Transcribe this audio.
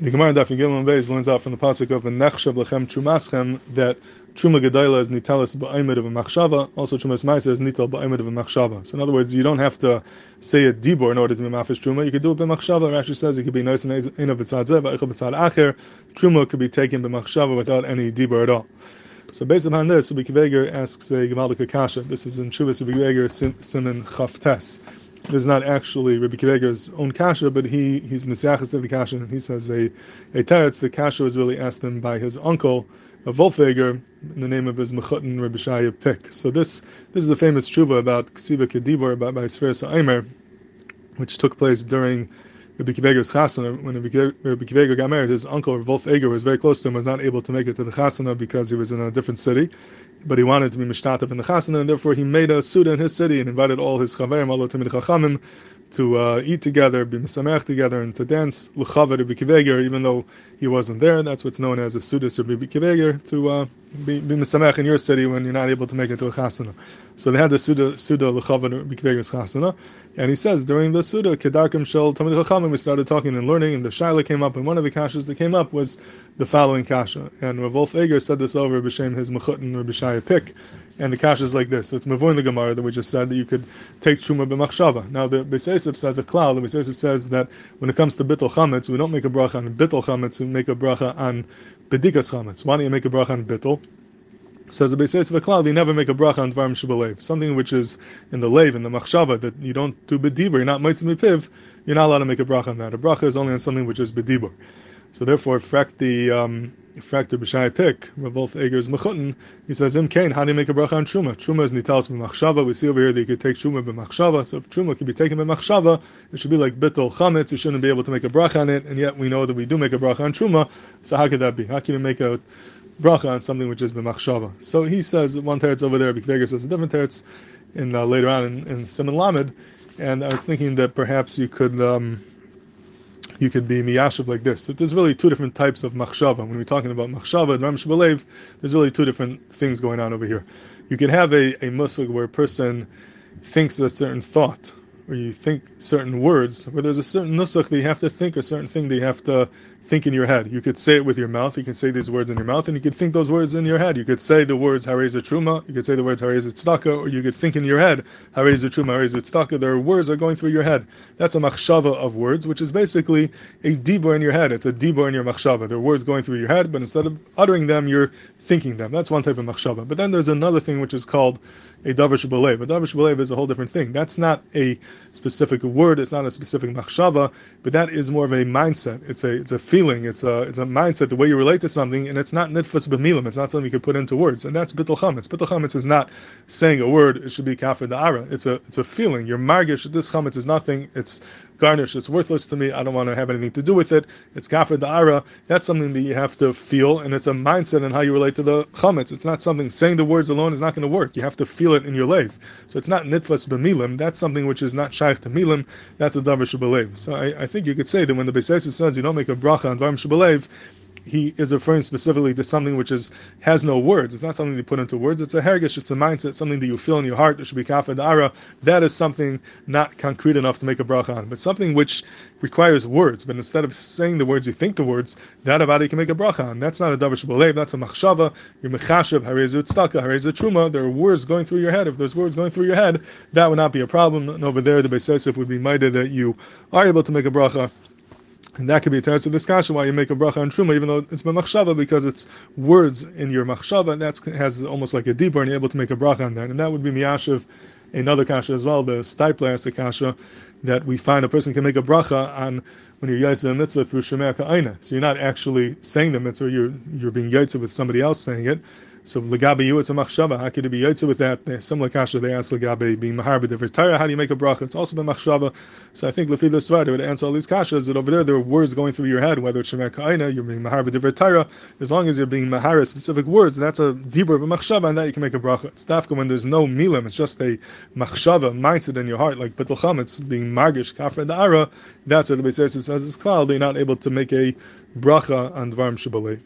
The Gemara Daf Gimel Beis learns out from the pasuk of Nechshav Lechem Trumaschem that Truma Gedayla is nitalis ba'aymed of a machshava. Also, Trumas Meiser is nital ba'aymed of a machshava. So, in other words, you don't have to say a dibor in order to be mafish Truma. You could do it b'machshava. Rashi says it could be nice and in of b'tzad zeh, ba'echel b'tzad acher. Truma could be taken b'machshava without any dibor at all. So, based upon this, Rabbi asks a Gemaldika Kasha. This is in Shuvas Rabbi Akiva Eger Simon Chaftes this is not actually Rabbi Akiva Eger's own kasha, but he he's Mesiachas of the kasha, and he says a a teretz. The kasha was really asked him by his uncle, a Wolf Eger, in the name of his mechutin Rabbi Shaya Pick. So this this is a famous tshuva about Ksiva Kedibor by, by Sfer Sa'imer, which took place during Rabbi Akiva Eger's chasana. When Rabbi Akiva Eger got married, his uncle Wolf Eger was very close to him, was not able to make it to the chasana because he was in a different city, but he wanted to be mishtatev in the chasana, and therefore he made a suda in his city and invited all his chaverim, all the Chachamim, to uh, eat together, be misamech together, and to dance l'chaver Rabbi Akiva Eger, even though he wasn't there. That's what's known as a sudas of Rabbi Akiva Eger, to uh, be, misamech in your city when you're not able to make it to a chasana. So they had the suda suda l'chaver Rabbi Akiva Eger's chasana, and he says during the suda kedarkim shel Tamid we started talking and learning, and the shaila came up, and one of the kashas that came up was the following kasha, and Rav Wolf Eger said this over b'shem his mechutin Rabbi Shaya Pick. And the kasha is like this. So it's mavur in the Gemara that we just said that you could take truma b'machshava. Now the Beseisib says a klal. The Beseisib says that when it comes to bittul chametz, we don't make a bracha on bittul chametz. We make a bracha on bedikas chametz. Why don't you make a bracha on bittul? Says the Beseis of a cloud, you never make a bracha on dvarim shebalev. Something which is in the lave, in the machshava, that you don't do bedibur, you're not mitzvah piv, you're not allowed to make a bracha on that. A bracha is only on something which is bedibur. So therefore, frak the um, fractor b'shai pick, Rav Wolf Eger's mechutin, he says, Im kain, how do you make a bracha on truma? Truma is nitalis b'machshava. We see over here that you could take truma b'machshava. So if truma can be taken b'machshava, it should be like bittul chametz. You shouldn't be able to make a bracha on it, and yet we know that we do make a bracha on truma. So how could that be? How can you make a bracha on something which is b'machshava? So he says one teretz over there. Eger says a different teretz in uh, later on in, in Simon Lamed, and I was thinking that perhaps you could. Um, you could be miyashiv like this. So there's really two different types of machshava. When we're talking about machshava and Ram there's really two different things going on over here. You can have a, a musig where a person thinks a certain thought, or you think certain words, where there's a certain nusach that you have to think a certain thing that you have to think in your head. You could say it with your mouth, you can say these words in your mouth, and you could think those words in your head. You could say the words Hareza Truma, you could say the words Hareza Tztaka, or you could think in your head Hareza Truma, Hareza Tztaka. Their words that are going through your head. That's a machshava of words, which is basically a dibor in your head. It's a dibor in your machshava. They're words going through your head, but instead of uttering them, you're thinking them. That's one type of machshava. But then there's another thing which is called a davar shebalev. A davar shebalev is a whole different thing. That's not a specific word. It's not a specific machshava, but that is more of a mindset. It's a it's a feeling. It's a it's a mindset, the way you relate to something, and it's not nitfus b'milim. It's not something you can put into words, and that's bittul chametz. Bittul chametz is not saying a word. It should be kafir da'ara. It's a it's a feeling. Your margish. This chametz is nothing. It's garnish. It's worthless to me. I don't want to have anything to do with it. It's kafir da'ara. That's something that you have to feel, and it's a mindset and how you relate to the chametz. It's not something saying the words alone is not going to work. You have to feel it in your life. So it's not nitfas b'milim. That's something which is not shaykh to milim. That's a davar shabalev. So I, I, think you could say that when the Beis says you don't make a bracha on dvarim shabalev, he is referring specifically to something which is has no words. It's not something you put into words. It's a hergish. It's a mindset. Something that you feel in your heart. It should be da'ara. That is something not concrete enough to make a bracha on, but something which requires words. But instead of saying the words, you think the words. That about you can make a bracha on. That's not a davar shbalev. That's a machshava. You're mechashav harezut staka harezut truma. There are words going through your head. If there's words going through your head, that would not be a problem. And over there, the Beis would be minded that you are able to make a bracha and that could be a teretz of discussion why you make a bracha on truma, even though it's machshava, because it's words in your machshava, and that has almost like a deeper, and you're able to make a bracha on that. And that would be miyashiv, another kasha as well, the Steipler has a kasha, that we find a person can make a bracha on when you're yaitza mitzvah through shemea ka'aina. So you're not actually saying the mitzvah, you're, you're being yaitza with somebody else saying it. So legabe you, it's a machshava. How could it be yotze with that? Similar kasha they ask legabe being mahar b'divrei How do you make a bracha? It's also been machshava. So I think lefi the svar would answer all these kashas that over there there are words going through your head. Whether it's shemek you're being mahar b'divrei As long as you're being mahar specific words, that's a deeper of a machshava, and that you can make a bracha. It's dafka when there's no milim. It's just a machshava mindset in your heart, like bittul It's being magish kafir da'ara. That's what the Beis says. It's cloud. They're not able to make a bracha on dvarim shabalev.